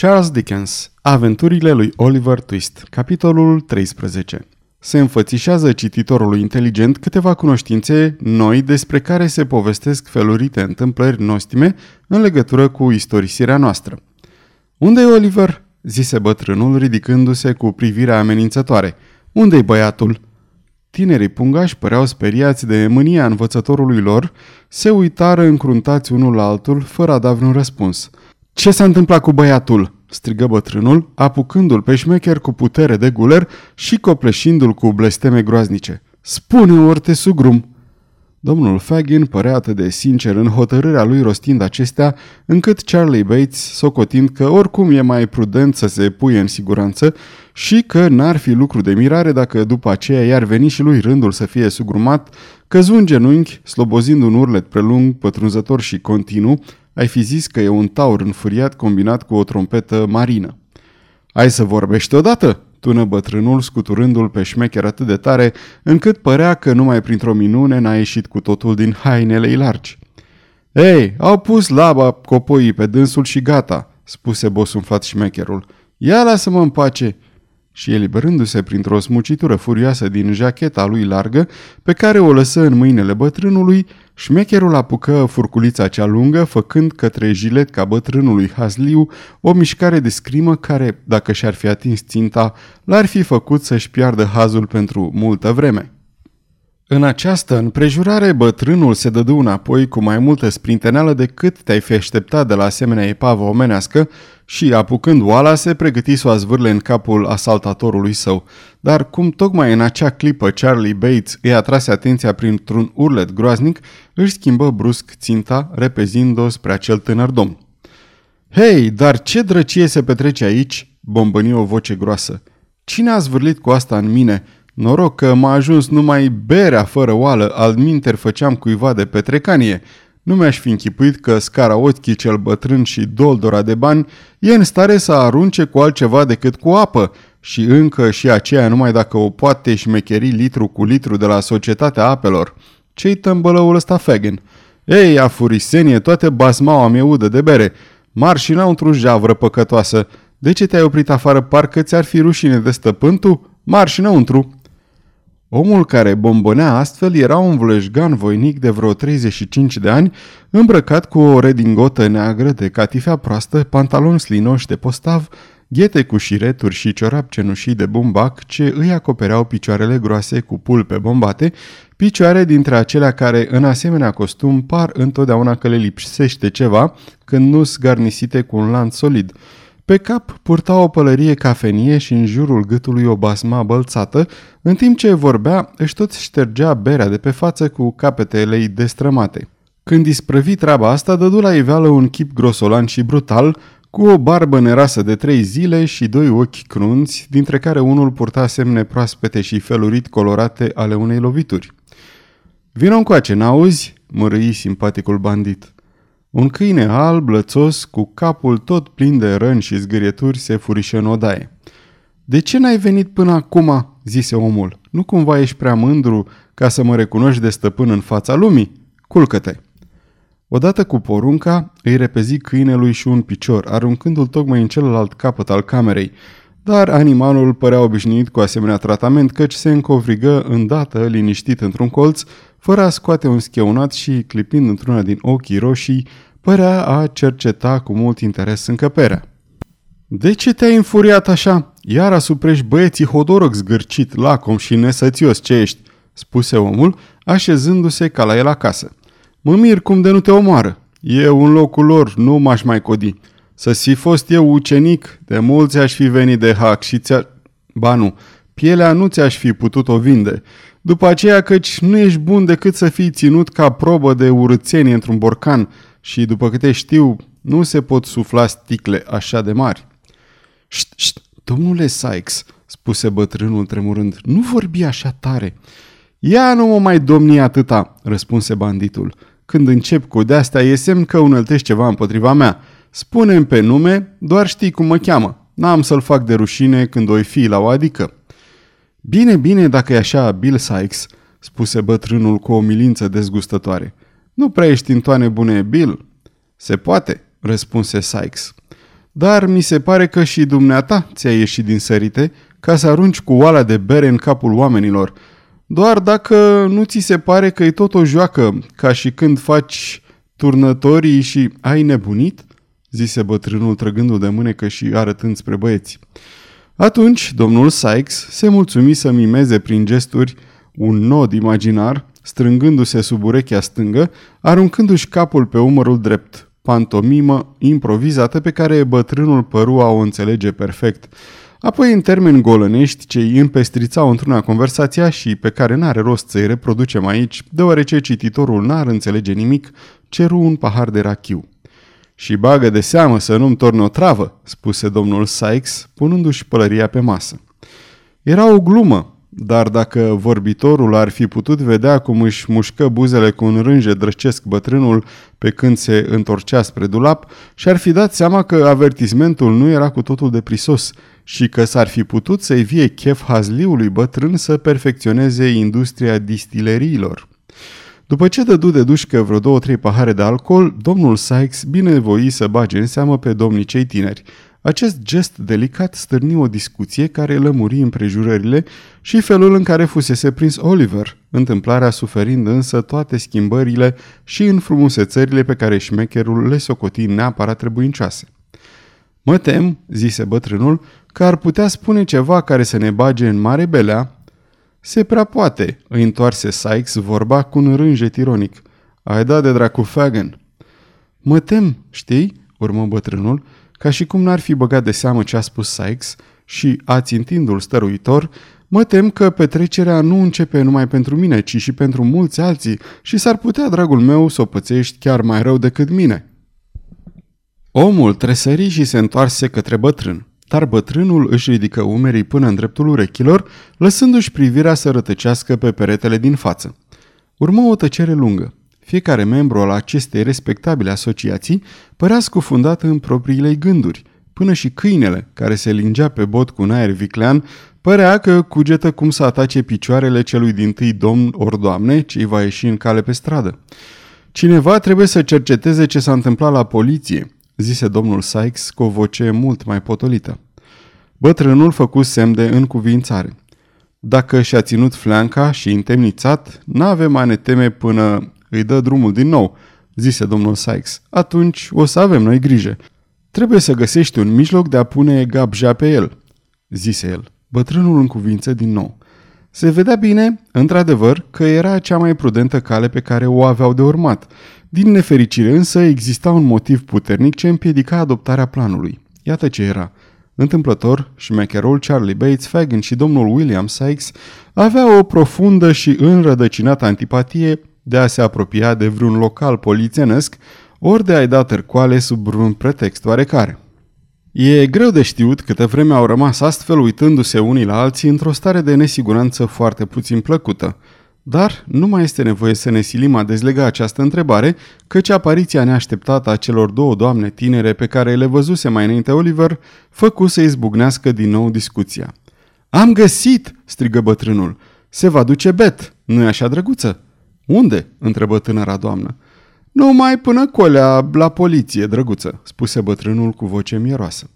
Charles Dickens Aventurile lui Oliver Twist Capitolul 13 Se înfățișează cititorului inteligent câteva cunoștințe noi despre care se povestesc felurite întâmplări nostime în legătură cu istorisirea noastră. Unde e Oliver?" zise bătrânul ridicându-se cu privirea amenințătoare. Unde-i băiatul?" Tinerii pungași păreau speriați de mânia învățătorului lor, se uitară încruntați unul la altul, fără a da vreun răspuns. Ce s-a întâmplat cu băiatul?" strigă bătrânul, apucându-l pe șmecher cu putere de guler și copleșindu-l cu blesteme groaznice. Spune, ori te sugrum!" Domnul Fagin părea atât de sincer în hotărârea lui rostind acestea, încât Charlie Bates, socotind că oricum e mai prudent să se puie în siguranță și că n-ar fi lucru de mirare dacă după aceea i-ar veni și lui rândul să fie sugrumat, căzu în genunchi, slobozind un urlet prelung, pătrunzător și continuu, ai fi zis că e un taur înfuriat combinat cu o trompetă marină. Ai să vorbești odată?" tună bătrânul, scuturându-l pe șmecher atât de tare, încât părea că numai printr-o minune n-a ieșit cu totul din hainele largi. Ei, au pus laba copoii pe dânsul și gata, spuse bosunflat șmecherul. Ia lasă-mă în pace! Și eliberându-se printr-o smucitură furioasă din jacheta lui largă, pe care o lăsă în mâinile bătrânului, Șmecherul apucă furculița cea lungă, făcând către jiletca bătrânului Hazliu o mișcare de scrimă care, dacă și-ar fi atins ținta, l-ar fi făcut să-și piardă hazul pentru multă vreme. În această împrejurare, bătrânul se dădu înapoi cu mai multă sprinteneală decât te-ai fi așteptat de la asemenea epavă omenească și, apucând oala, se pregăti să o azvârle în capul asaltatorului său. Dar cum tocmai în acea clipă Charlie Bates îi atrase atenția printr-un urlet groaznic, își schimbă brusc ținta, repezind-o spre acel tânăr domn. Hei, dar ce drăcie se petrece aici?" bombăni o voce groasă. Cine a zvârlit cu asta în mine?" Noroc că m-a ajuns numai berea fără oală, al minter făceam cuiva de petrecanie. Nu mi-aș fi închipuit că scara ochii cel bătrân și doldora de bani e în stare să arunce cu altceva decât cu apă și încă și aceea numai dacă o poate șmecheri litru cu litru de la societatea apelor. Ce-i tămbălăul ăsta Fagan? Ei, afurisenie, toate basmaua mi udă de bere. Marși înăuntru javră păcătoasă. De ce te-ai oprit afară? Parcă ți-ar fi rușine de stăpân tu? Marși înăuntru!" Omul care bombonea astfel era un vlăjgan voinic de vreo 35 de ani, îmbrăcat cu o redingotă neagră de catifea proastă, pantaloni slinoși de postav, ghete cu șireturi și ciorap cenușii de bumbac ce îi acopereau picioarele groase cu pulpe bombate, picioare dintre acelea care, în asemenea costum, par întotdeauna că le lipsește ceva când nu sunt garnisite cu un lanț solid – pe cap purta o pălărie cafenie și în jurul gâtului o basma bălțată, în timp ce vorbea își tot ștergea berea de pe față cu capetele ei destrămate. Când isprăvi treaba asta, dădu la iveală un chip grosolan și brutal, cu o barbă nerasă de trei zile și doi ochi crunți, dintre care unul purta semne proaspete și felurit colorate ale unei lovituri. Vino încoace, n-auzi?" mărâi simpaticul bandit. Un câine alb, lățos, cu capul tot plin de răni și zgârieturi, se furișă în odaie. De ce n-ai venit până acum?" zise omul. Nu cumva ești prea mândru ca să mă recunoști de stăpân în fața lumii? Culcă-te!" Odată cu porunca, îi repezi câinelui și un picior, aruncându-l tocmai în celălalt capăt al camerei, dar animalul părea obișnuit cu asemenea tratament, căci se încovrigă îndată, liniștit într-un colț, fără a scoate un scheunat și, clipind într-una din ochii roșii, părea a cerceta cu mult interes încăperea. De ce te-ai înfuriat așa? Iar asuprești băieții hodoroc zgârcit, lacom și nesățios ce ești, spuse omul, așezându-se ca la el acasă. Mă mir cum de nu te omoară. Eu în locul lor nu m-aș mai codi. Să fi fost eu ucenic, de mulți aș fi venit de hac și ți-a... Ba nu, pielea nu ți-aș fi putut o vinde. După aceea căci nu ești bun decât să fii ținut ca probă de urățenie într-un borcan și, după câte știu, nu se pot sufla sticle așa de mari. Șt, șt, domnule Sykes, spuse bătrânul tremurând, nu vorbi așa tare. Ia nu mă mai domni atâta, răspunse banditul. Când încep cu de-astea e semn că unăltești ceva împotriva mea. spune pe nume, doar știi cum mă cheamă. N-am să-l fac de rușine când o fi la o adică. Bine, bine, dacă e așa, Bill Sykes, spuse bătrânul cu o milință dezgustătoare. Nu prea ești în toane bune, Bill? Se poate, răspunse Sykes. dar mi se pare că și dumneata ți-a ieșit din sărite ca să arunci cu oala de bere în capul oamenilor. Doar dacă nu ți se pare că e tot o joacă, ca și când faci turnătorii și ai nebunit? zise bătrânul trăgându de mânecă și arătând spre băieți. Atunci, domnul Sykes se mulțumi să mimeze prin gesturi un nod imaginar, strângându-se sub urechea stângă, aruncându-și capul pe umărul drept, pantomimă improvizată pe care bătrânul păru a o înțelege perfect. Apoi, în termeni golănești, ce îi împestrițau într-una conversația și pe care n-are rost să-i reproducem aici, deoarece cititorul n-ar înțelege nimic, ceru un pahar de rachiu. Și bagă de seamă să nu-mi torne o travă, spuse domnul Sykes, punându-și pălăria pe masă. Era o glumă, dar dacă vorbitorul ar fi putut vedea cum își mușcă buzele cu un rânge drăcesc bătrânul pe când se întorcea spre dulap, și-ar fi dat seama că avertismentul nu era cu totul de prisos și că s-ar fi putut să-i vie chef hazliului bătrân să perfecționeze industria distileriilor. După ce dădu de dușcă vreo două-trei pahare de alcool, domnul Sykes binevoi să bage în seamă pe domnii cei tineri. Acest gest delicat stârni o discuție care lămuri împrejurările și felul în care fusese prins Oliver, întâmplarea suferind însă toate schimbările și înfrumusețările pe care șmecherul le socoti neapărat trebuincioase. Mă tem, zise bătrânul, că ar putea spune ceva care să ne bage în mare belea se prea poate, îi întoarse Sykes vorba cu un rânjet ironic. Ai dat de dracu Fagan. Mă tem, știi, urmă bătrânul, ca și cum n-ar fi băgat de seamă ce a spus Sykes și, ațintindu-l stăruitor, mă tem că petrecerea nu începe numai pentru mine, ci și pentru mulți alții și s-ar putea, dragul meu, să o pățești chiar mai rău decât mine. Omul tresări și se întoarse către bătrân dar bătrânul își ridică umerii până în dreptul urechilor, lăsându-și privirea să rătăcească pe peretele din față. Urmă o tăcere lungă. Fiecare membru al acestei respectabile asociații părea scufundat în propriile gânduri. Până și câinele, care se lingea pe bot cu un aer viclean, părea că cugetă cum să atace picioarele celui din tâi domn ori doamne ce va ieși în cale pe stradă. Cineva trebuie să cerceteze ce s-a întâmplat la poliție, zise domnul Sykes cu o voce mult mai potolită. Bătrânul făcu semn de încuvințare. Dacă și-a ținut flanca și întemnițat, n-ave mai ne teme până îi dă drumul din nou, zise domnul Sykes. Atunci o să avem noi grijă. Trebuie să găsești un mijloc de a pune gabja pe el, zise el. Bătrânul încuvință din nou. Se vedea bine, într-adevăr, că era cea mai prudentă cale pe care o aveau de urmat. Din nefericire însă exista un motiv puternic ce împiedica adoptarea planului. Iată ce era. Întâmplător, șmecherul Charlie Bates, Fagin și domnul William Sykes avea o profundă și înrădăcinată antipatie de a se apropia de vreun local polițienesc, ori de a-i da târcoale sub vreun pretext oarecare. E greu de știut câtă vreme au rămas astfel uitându-se unii la alții într-o stare de nesiguranță foarte puțin plăcută. Dar nu mai este nevoie să ne silim a dezlega această întrebare, căci apariția neașteptată a celor două doamne tinere pe care le văzuse mai înainte Oliver, făcu să izbucnească din nou discuția. Am găsit!" strigă bătrânul. Se va duce bet, nu-i așa, drăguță?" Unde?" întrebă tânăra doamnă. Numai până colea la poliție, drăguță," spuse bătrânul cu voce mieroasă.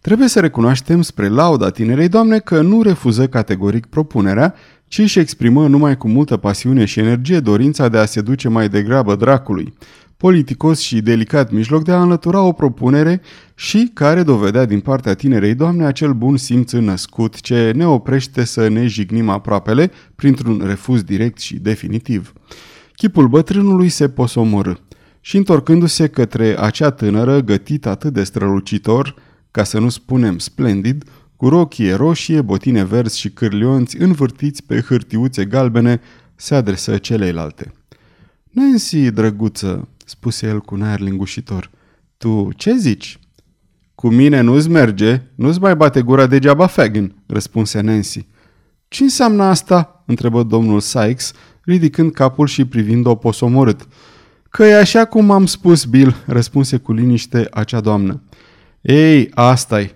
Trebuie să recunoaștem spre lauda tinerei doamne că nu refuză categoric propunerea, ci își exprimă numai cu multă pasiune și energie dorința de a se duce mai degrabă dracului, politicos și delicat mijloc de a înlătura o propunere și care dovedea din partea tinerei doamne acel bun simț născut ce ne oprește să ne jignim aproapele printr-un refuz direct și definitiv. Chipul bătrânului se posomorâ și întorcându-se către acea tânără gătită atât de strălucitor, ca să nu spunem splendid, cu rochie roșie, botine verzi și cârlionți învârtiți pe hârtiuțe galbene, se adresă celeilalte. Nancy, drăguță, spuse el cu un aer lingușitor, tu ce zici? Cu mine nu-ți merge, nu-ți mai bate gura degeaba Fagin, răspunse Nancy. Ce înseamnă asta? întrebă domnul Sykes, ridicând capul și privind-o posomorât. Că e așa cum am spus, Bill, răspunse cu liniște acea doamnă. Ei, asta-i.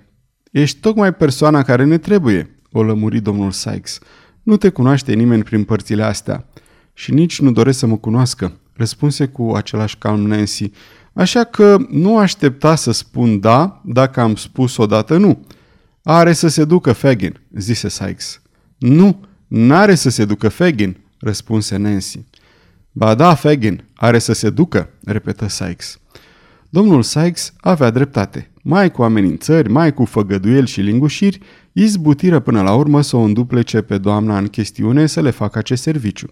Ești tocmai persoana care ne trebuie, o lămuri domnul Sykes. Nu te cunoaște nimeni prin părțile astea. Și nici nu doresc să mă cunoască, răspunse cu același calm Nancy. așa că nu aștepta să spun da dacă am spus odată nu. Are să se ducă Fagin, zise Sykes. Nu, n-are să se ducă Fagin, răspunse Nancy. Ba da, Fagin, are să se ducă, repetă Sykes. Domnul Sykes avea dreptate. Mai cu amenințări, mai cu făgăduieli și lingușiri, izbutiră până la urmă să o înduplece pe doamna în chestiune să le facă acest serviciu.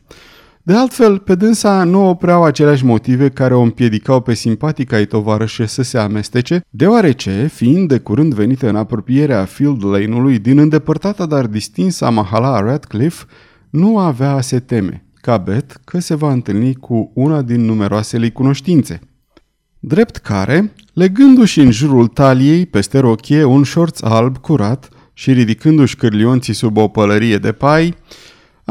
De altfel, pe dânsa nu opreau aceleași motive care o împiedicau pe simpatica ei tovarășe să se amestece, deoarece, fiind de curând venită în apropierea Field Lane-ului din îndepărtata dar distinsă mahala Radcliffe, nu avea a se teme, ca Bet, că se va întâlni cu una din numeroasele cunoștințe. Drept care, legându-și în jurul taliei peste rochie un șorț alb curat și ridicându-și cârlionții sub o pălărie de pai,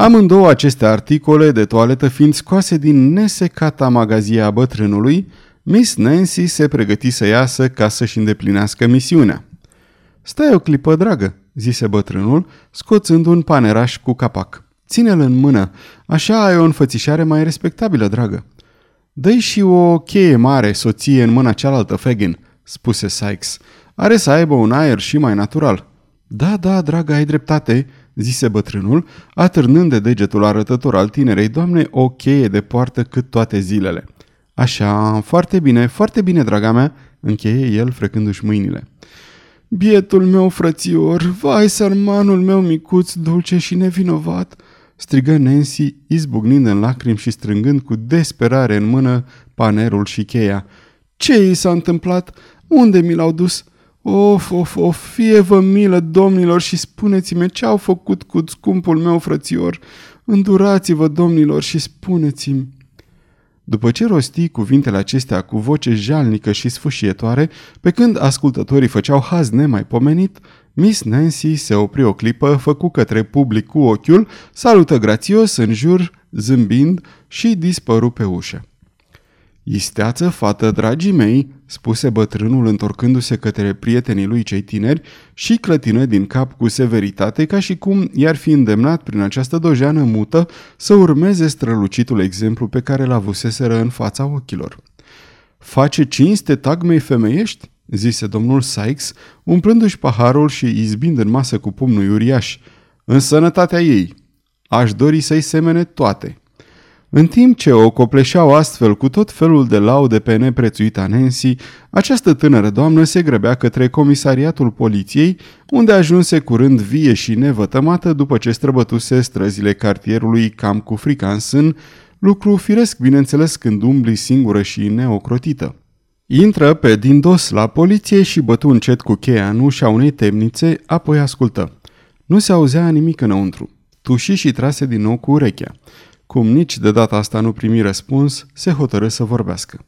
Amândouă aceste articole de toaletă fiind scoase din nesecata magazie a bătrânului, Miss Nancy se pregăti să iasă ca să-și îndeplinească misiunea. Stai o clipă, dragă, zise bătrânul, scoțând un paneraș cu capac. Ține-l în mână, așa ai o înfățișare mai respectabilă, dragă. dă și o cheie mare, soție, în mâna cealaltă, Fagin, spuse Sykes. Are să aibă un aer și mai natural. Da, da, dragă, ai dreptate, zise bătrânul, atârnând de degetul arătător al tinerei doamne o cheie de poartă cât toate zilele. Așa, foarte bine, foarte bine, draga mea, încheie el frecându-și mâinile. Bietul meu frățior, vai sărmanul meu micuț, dulce și nevinovat, strigă Nancy, izbucnind în lacrimi și strângând cu desperare în mână panerul și cheia. Ce i s-a întâmplat? Unde mi l-au dus?" Of, of, of, fie vă milă, domnilor, și spuneți-mi ce au făcut cu scumpul meu frățior. Îndurați-vă, domnilor, și spuneți-mi. După ce rosti cuvintele acestea cu voce jalnică și sfâșietoare, pe când ascultătorii făceau haz nemaipomenit, Miss Nancy se opri o clipă, făcu către public cu ochiul, salută grațios în jur, zâmbind și dispăru pe ușă. Isteață, fată, dragii mei, spuse bătrânul întorcându-se către prietenii lui cei tineri și clătină din cap cu severitate ca și cum i-ar fi îndemnat prin această dojeană mută să urmeze strălucitul exemplu pe care l-avuseseră în fața ochilor. Face cinste tagmei femeiești? Zise domnul Sykes, umplându-și paharul și izbind în masă cu pumnul uriaș. În sănătatea ei. Aș dori să-i semene toate. În timp ce o copleșeau astfel cu tot felul de laude pe neprețuita Nancy, această tânără doamnă se grăbea către comisariatul poliției, unde ajunse curând vie și nevătămată după ce străbătuse străzile cartierului cam cu frica în sân, lucru firesc bineînțeles când umbli singură și neocrotită. Intră pe din dos la poliție și bătu încet cu cheia în ușa unei temnițe, apoi ascultă. Nu se auzea nimic înăuntru. Tuși și trase din nou cu urechea. Cum nici de data asta nu primi răspuns, se hotărâ să vorbească.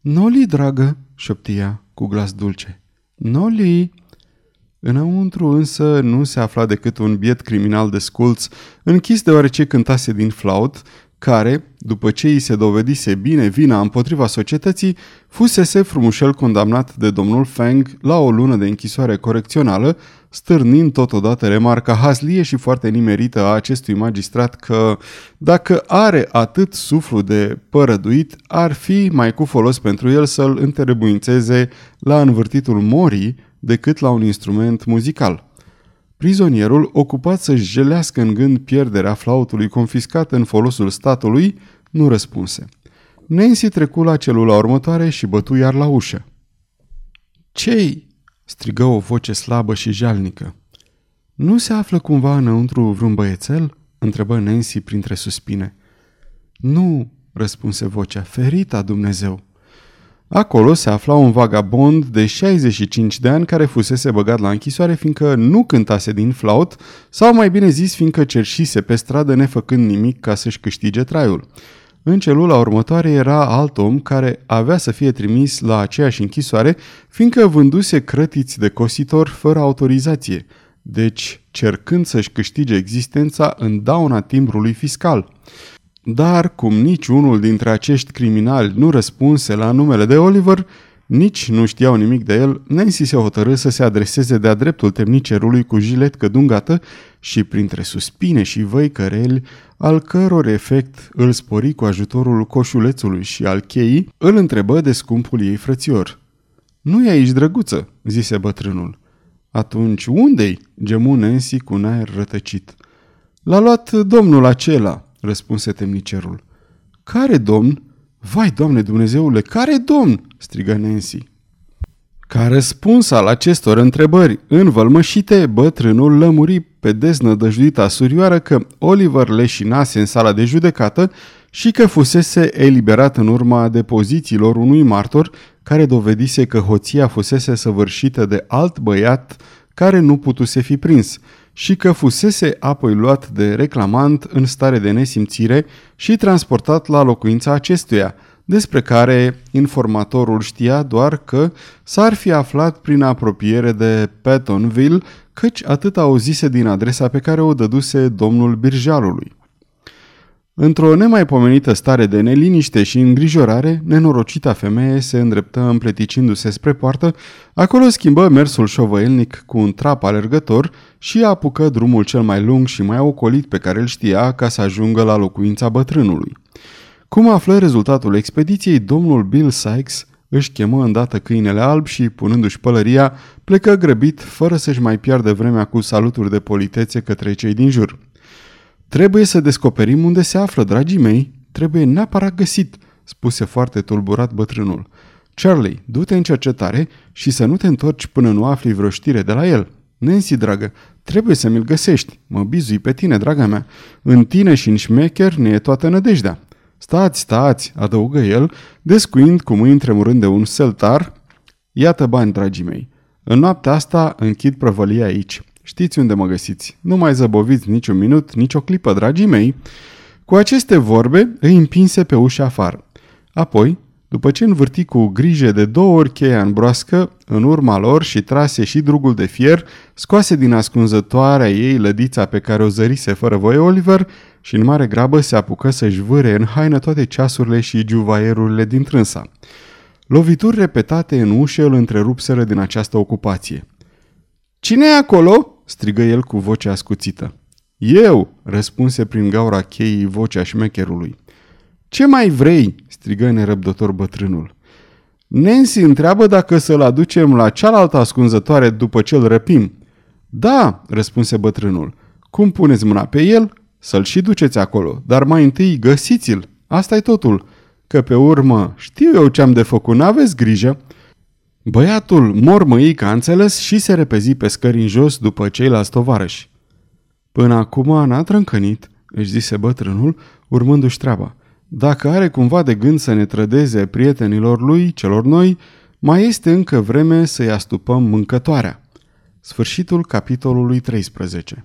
Noli, dragă, șoptia cu glas dulce. Noli! Înăuntru însă nu se afla decât un biet criminal de sculț, închis deoarece cântase din flaut, care, după ce îi se dovedise bine vina împotriva societății, fusese frumușel condamnat de domnul Feng la o lună de închisoare corecțională, stârnind totodată remarca hazlie și foarte nimerită a acestui magistrat că, dacă are atât suflu de părăduit, ar fi mai cu folos pentru el să-l întrebuințeze la învârtitul morii decât la un instrument muzical. Prizonierul, ocupat să-și jelească în gând pierderea flautului confiscat în folosul statului, nu răspunse. Nancy trecu la celula următoare și bătu iar la ușă. Cei? strigă o voce slabă și jalnică. Nu se află cumva înăuntru vreun băiețel? întrebă Nancy printre suspine. Nu, răspunse vocea, ferita Dumnezeu. Acolo se afla un vagabond de 65 de ani care fusese băgat la închisoare fiindcă nu cântase din flaut, sau mai bine zis fiindcă cerșise pe stradă nefăcând nimic ca să-și câștige traiul. În celula următoare era alt om care avea să fie trimis la aceeași închisoare, fiindcă vânduse crătiți de cositor fără autorizație, deci cercând să-și câștige existența în dauna timbrului fiscal. Dar, cum nici unul dintre acești criminali nu răspunse la numele de Oliver, Nici nu știau nimic de el, Nancy se hotărâ să se adreseze de-a dreptul temnicerului cu jilet cădungată și printre suspine și văi căreli, al căror efect îl spori cu ajutorul coșulețului și al cheii, îl întrebă de scumpul ei frățior. Nu e aici, drăguță?" zise bătrânul. Atunci unde-i?" gemu Nancy cu un aer rătăcit. L-a luat domnul acela," răspunse temnicerul. Care domn?" Vai, Doamne Dumnezeule, care domn?" strigă Nancy. Ca răspuns al acestor întrebări învălmășite, bătrânul lămuri pe deznădăjduita surioară că Oliver leșinase în sala de judecată și că fusese eliberat în urma depozițiilor unui martor care dovedise că hoția fusese săvârșită de alt băiat care nu putuse fi prins și că fusese apoi luat de reclamant în stare de nesimțire și transportat la locuința acestuia, despre care informatorul știa doar că s-ar fi aflat prin apropiere de Pattonville, căci atât auzise din adresa pe care o dăduse domnul Birjalului. Într-o nemaipomenită stare de neliniște și îngrijorare, nenorocita femeie se îndreptă împleticindu-se spre poartă, acolo schimbă mersul șovăielnic cu un trap alergător și apucă drumul cel mai lung și mai ocolit pe care îl știa ca să ajungă la locuința bătrânului. Cum află rezultatul expediției, domnul Bill Sykes își chemă îndată câinele alb și, punându-și pălăria, plecă grăbit, fără să-și mai piardă vremea cu saluturi de politețe către cei din jur. Trebuie să descoperim unde se află, dragii mei. Trebuie neapărat găsit, spuse foarte tulburat bătrânul. Charlie, du-te în cercetare și să nu te întorci până nu afli vreo știre de la el. Nancy, dragă, trebuie să mi-l găsești. Mă bizui pe tine, draga mea. În tine și în șmecher ne e toată nădejdea. Stați, stați, adăugă el, descuind cu mâini tremurând de un seltar. Iată bani, dragii mei. În noaptea asta închid prăvălia aici. Știți unde mă găsiți. Nu mai zăboviți niciun minut, nici o clipă, dragii mei. Cu aceste vorbe îi împinse pe ușa afară. Apoi, după ce învârti cu grijă de două ori cheia în broască, în urma lor și trase și drugul de fier, scoase din ascunzătoarea ei lădița pe care o zărise fără voie Oliver și în mare grabă se apucă să-și vâre în haină toate ceasurile și juvaierurile din trânsa. Lovituri repetate în ușă îl întrerupseră din această ocupație. Cine e acolo?" Strigă el cu voce ascuțită. Eu!" răspunse prin gaura cheii vocea șmecherului. Ce mai vrei?" strigă nerăbdător bătrânul. Nancy întreabă dacă să-l aducem la cealaltă ascunzătoare după ce îl răpim. Da, răspunse bătrânul. Cum puneți mâna pe el? Să-l și duceți acolo, dar mai întâi găsiți-l. asta e totul. Că pe urmă știu eu ce am de făcut, n-aveți grijă. Băiatul mormăi a înțeles și se repezi pe scări în jos după ceilalți tovarăși. Până acum n-a trâncănit, își zise bătrânul, urmându-și treaba. Dacă are cumva de gând să ne trădeze prietenilor lui, celor noi, mai este încă vreme să-i astupăm mâncătoarea. Sfârșitul capitolului 13